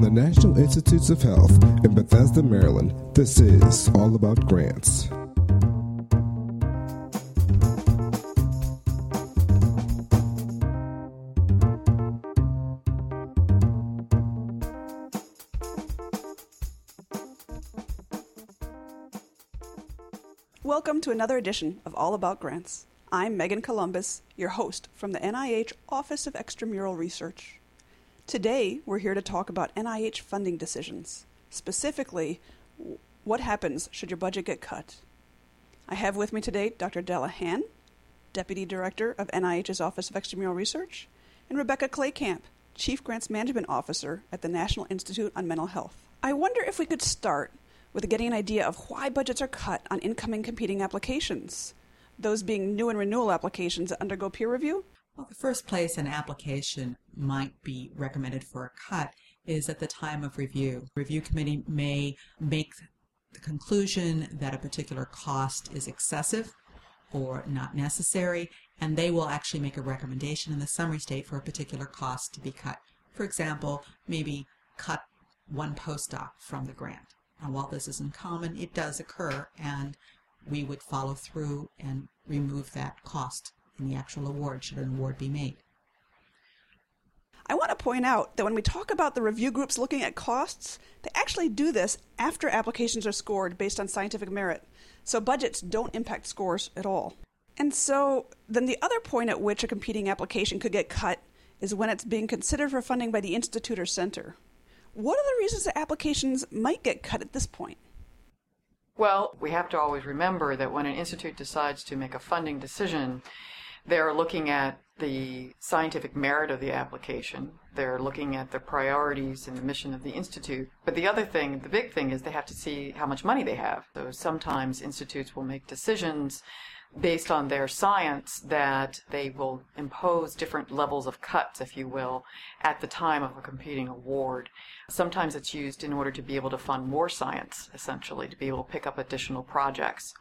From the National Institutes of Health in Bethesda, Maryland, this is All About Grants. Welcome to another edition of All About Grants. I'm Megan Columbus, your host from the NIH Office of Extramural Research. Today, we're here to talk about NIH funding decisions. Specifically, what happens should your budget get cut? I have with me today Dr. Della Hann, Deputy Director of NIH's Office of Extramural Research, and Rebecca Claycamp, Chief Grants Management Officer at the National Institute on Mental Health. I wonder if we could start with getting an idea of why budgets are cut on incoming competing applications those being new and renewal applications that undergo peer review? Well, the first place an application might be recommended for a cut is at the time of review. Review committee may make the conclusion that a particular cost is excessive or not necessary, and they will actually make a recommendation in the summary state for a particular cost to be cut. For example, maybe cut one postdoc from the grant. And while this isn't common, it does occur, and we would follow through and remove that cost in the actual award should an award be made. I want to point out that when we talk about the review groups looking at costs, they actually do this after applications are scored based on scientific merit. So budgets don't impact scores at all. And so then the other point at which a competing application could get cut is when it's being considered for funding by the institute or center. What are the reasons that applications might get cut at this point? Well, we have to always remember that when an institute decides to make a funding decision, they're looking at the scientific merit of the application. They're looking at the priorities and the mission of the institute. But the other thing, the big thing, is they have to see how much money they have. So sometimes institutes will make decisions based on their science that they will impose different levels of cuts, if you will, at the time of a competing award. Sometimes it's used in order to be able to fund more science, essentially, to be able to pick up additional projects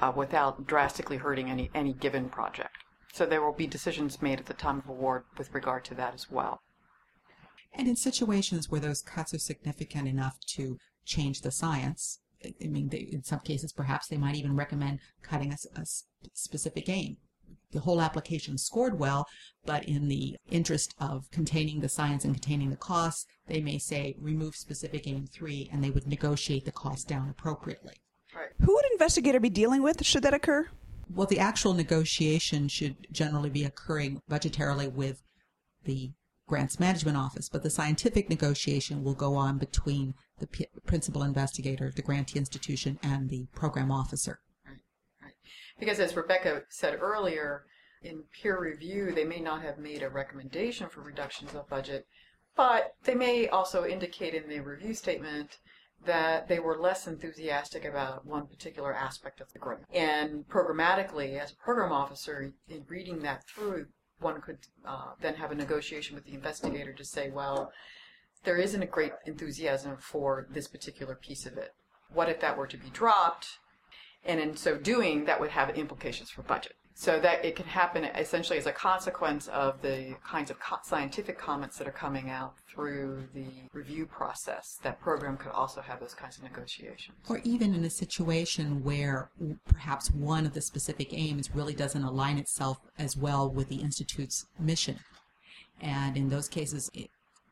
uh, without drastically hurting any, any given project. So there will be decisions made at the time of award with regard to that as well. And in situations where those cuts are significant enough to change the science, I mean, they, in some cases, perhaps they might even recommend cutting a, a specific aim. The whole application scored well, but in the interest of containing the science and containing the costs, they may say remove specific aim three, and they would negotiate the cost down appropriately. Right. Who would investigator be dealing with should that occur? Well, the actual negotiation should generally be occurring budgetarily with the grants management office, but the scientific negotiation will go on between the P- principal investigator, the grantee institution, and the program officer. Right, right. Because as Rebecca said earlier, in peer review, they may not have made a recommendation for reductions of budget, but they may also indicate in the review statement that they were less enthusiastic about one particular aspect of the grant. And programmatically, as a program officer, in reading that through, one could uh, then have a negotiation with the investigator to say, well, there isn't a great enthusiasm for this particular piece of it. What if that were to be dropped? And in so doing, that would have implications for budget. So that it can happen essentially as a consequence of the kinds of co- scientific comments that are coming out through the review process. That program could also have those kinds of negotiations. Or even in a situation where perhaps one of the specific aims really doesn't align itself as well with the Institute's mission. And in those cases, it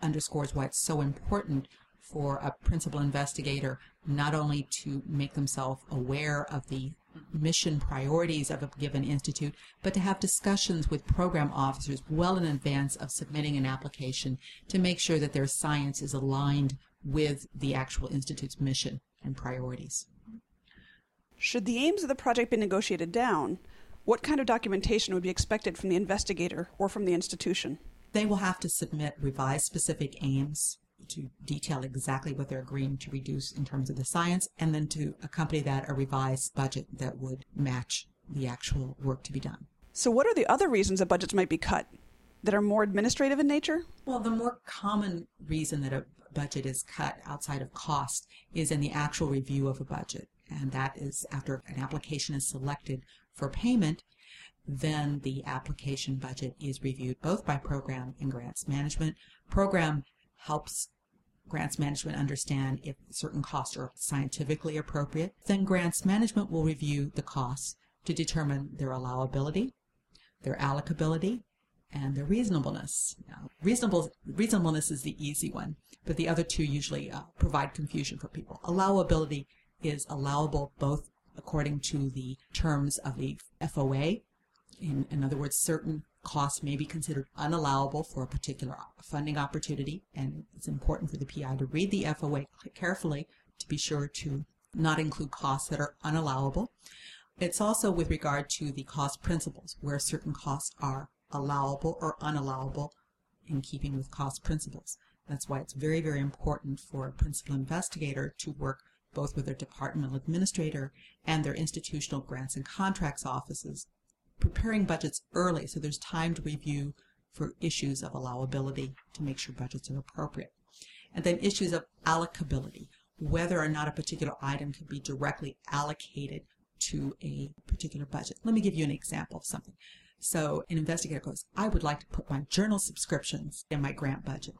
underscores why it's so important for a principal investigator not only to make themselves aware of the mission priorities of a given institute, but to have discussions with program officers well in advance of submitting an application to make sure that their science is aligned with the actual institute's mission and priorities. Should the aims of the project be negotiated down, what kind of documentation would be expected from the investigator or from the institution? They will have to submit revised specific aims to detail exactly what they're agreeing to reduce in terms of the science, and then to accompany that a revised budget that would match the actual work to be done. So, what are the other reasons that budgets might be cut that are more administrative in nature? Well, the more common reason that a budget is cut outside of cost is in the actual review of a budget, and that is after an application is selected for payment. Then the application budget is reviewed both by program and grants management. Program helps grants management understand if certain costs are scientifically appropriate. Then grants management will review the costs to determine their allowability, their allocability, and their reasonableness. Now, reasonable, reasonableness is the easy one, but the other two usually uh, provide confusion for people. Allowability is allowable both according to the terms of the FOA. In, in other words, certain costs may be considered unallowable for a particular funding opportunity, and it's important for the PI to read the FOA carefully to be sure to not include costs that are unallowable. It's also with regard to the cost principles, where certain costs are allowable or unallowable in keeping with cost principles. That's why it's very, very important for a principal investigator to work both with their departmental administrator and their institutional grants and contracts offices, preparing budgets early so there's time to review for issues of allowability to make sure budgets are appropriate. And then issues of allocability, whether or not a particular item can be directly allocated to a particular budget. Let me give you an example of something. So an investigator goes, I would like to put my journal subscriptions in my grant budget.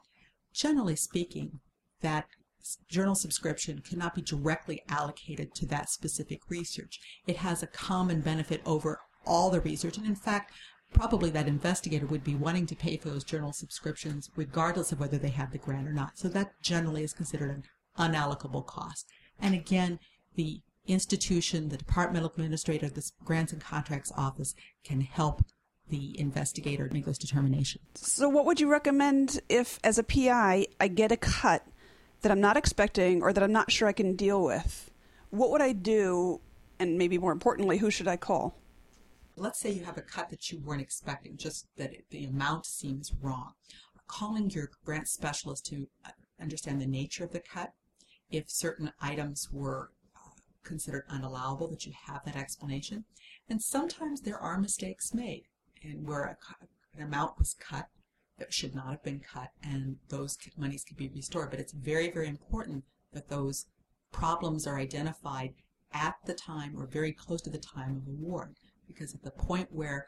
Generally speaking, that journal subscription cannot be directly allocated to that specific research. It has a common benefit over all the research. And in fact, probably that investigator would be wanting to pay for those journal subscriptions regardless of whether they have the grant or not. So that generally is considered an unallocable cost. And again, the institution, the departmental administrator, the grants and contracts office can help the investigator make those determinations. So, what would you recommend if, as a PI, I get a cut that I'm not expecting or that I'm not sure I can deal with? What would I do? And maybe more importantly, who should I call? Let's say you have a cut that you weren't expecting, just that it, the amount seems wrong. Calling your grant specialist to uh, understand the nature of the cut, if certain items were uh, considered unallowable, that you have that explanation. And sometimes there are mistakes made and where a, an amount was cut that should not have been cut, and those monies could be restored. But it's very, very important that those problems are identified at the time or very close to the time of award, because at the point where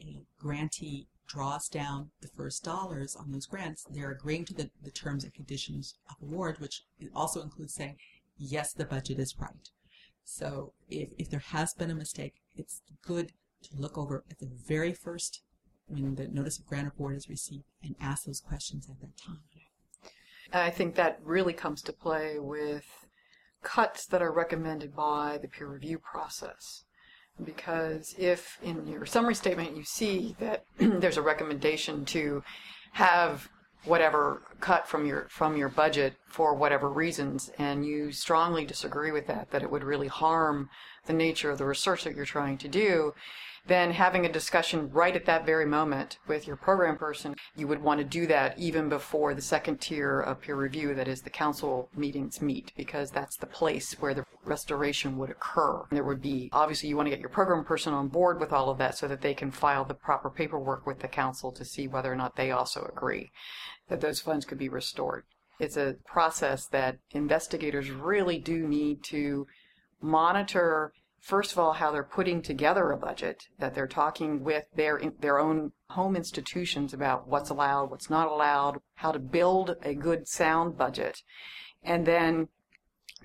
a grantee draws down the first dollars on those grants, they're agreeing to the, the terms and conditions of award, which also includes saying, yes, the budget is right. So if, if there has been a mistake, it's good to look over at the very first when the notice of grant award is received and ask those questions at that time. I think that really comes to play with cuts that are recommended by the peer review process. Because if in your summary statement you see that there's a recommendation to have whatever cut from your from your budget for whatever reasons and you strongly disagree with that that it would really harm the nature of the research that you're trying to do then having a discussion right at that very moment with your program person, you would want to do that even before the second tier of peer review, that is the council meetings meet, because that's the place where the restoration would occur. And There would be, obviously, you want to get your program person on board with all of that so that they can file the proper paperwork with the council to see whether or not they also agree that those funds could be restored. It's a process that investigators really do need to monitor first of all, how they're putting together a budget, that they're talking with their, their own home institutions about what's allowed, what's not allowed, how to build a good sound budget. And then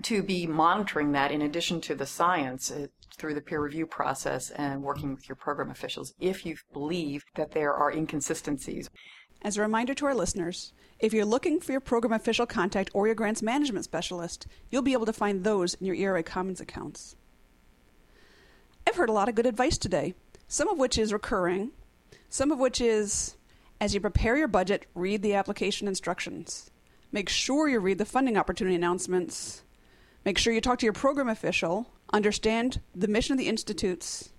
to be monitoring that in addition to the science uh, through the peer review process and working with your program officials if you believe that there are inconsistencies. As a reminder to our listeners, if you're looking for your program official contact or your grants management specialist, you'll be able to find those in your ERA Commons accounts. I've heard a lot of good advice today, some of which is recurring, some of which is as you prepare your budget, read the application instructions. Make sure you read the funding opportunity announcements. Make sure you talk to your program official, understand the mission of the institutes.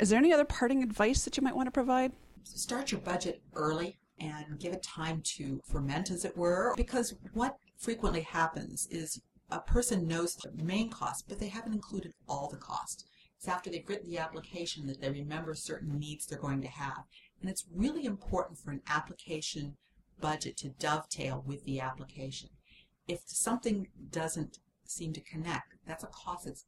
Is there any other parting advice that you might want to provide? Start your budget early and give it time to ferment, as it were, because what frequently happens is a person knows the main cost, but they haven't included all the cost. It's after they've written the application that they remember certain needs they're going to have. And it's really important for an application budget to dovetail with the application. If something doesn't seem to connect, that's a cost that's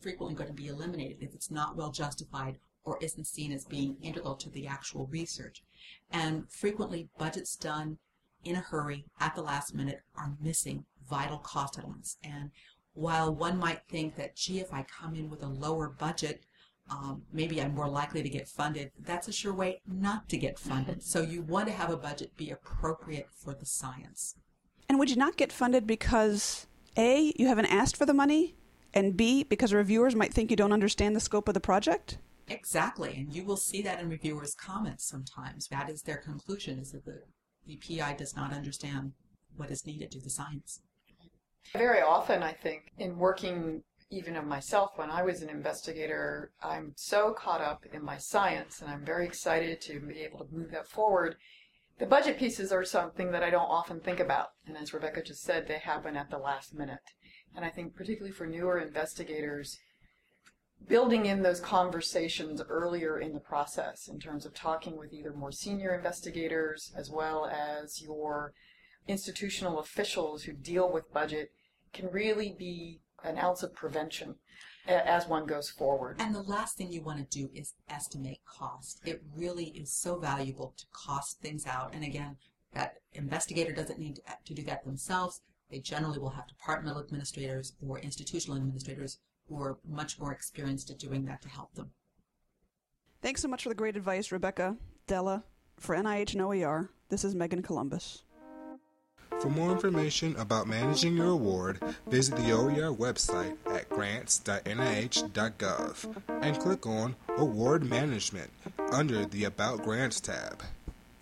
frequently going to be eliminated if it's not well justified or isn't seen as being integral to the actual research. And frequently, budgets done in a hurry at the last minute are missing vital cost elements. And while one might think that, gee, if I come in with a lower budget, um, maybe I'm more likely to get funded, that's a sure way not to get funded. So you want to have a budget be appropriate for the science. And would you not get funded because A, you haven't asked for the money, and B, because reviewers might think you don't understand the scope of the project? Exactly, and you will see that in reviewers' comments sometimes. That is their conclusion, is that the, the PI does not understand what is needed to the science. Very often, I think, in working even of myself when I was an investigator, I'm so caught up in my science and I'm very excited to be able to move that forward. The budget pieces are something that I don't often think about. And as Rebecca just said, they happen at the last minute. And I think, particularly for newer investigators, building in those conversations earlier in the process in terms of talking with either more senior investigators as well as your institutional officials who deal with budget can really be an ounce of prevention as one goes forward. And the last thing you want to do is estimate cost. It really is so valuable to cost things out. And again, that investigator doesn't need to do that themselves. They generally will have departmental administrators or institutional administrators who are much more experienced at doing that to help them. Thanks so much for the great advice, Rebecca, Della. For NIH and OER, this is Megan Columbus. For more information about managing your award, visit the OER website at grants.nih.gov and click on Award Management under the About Grants tab.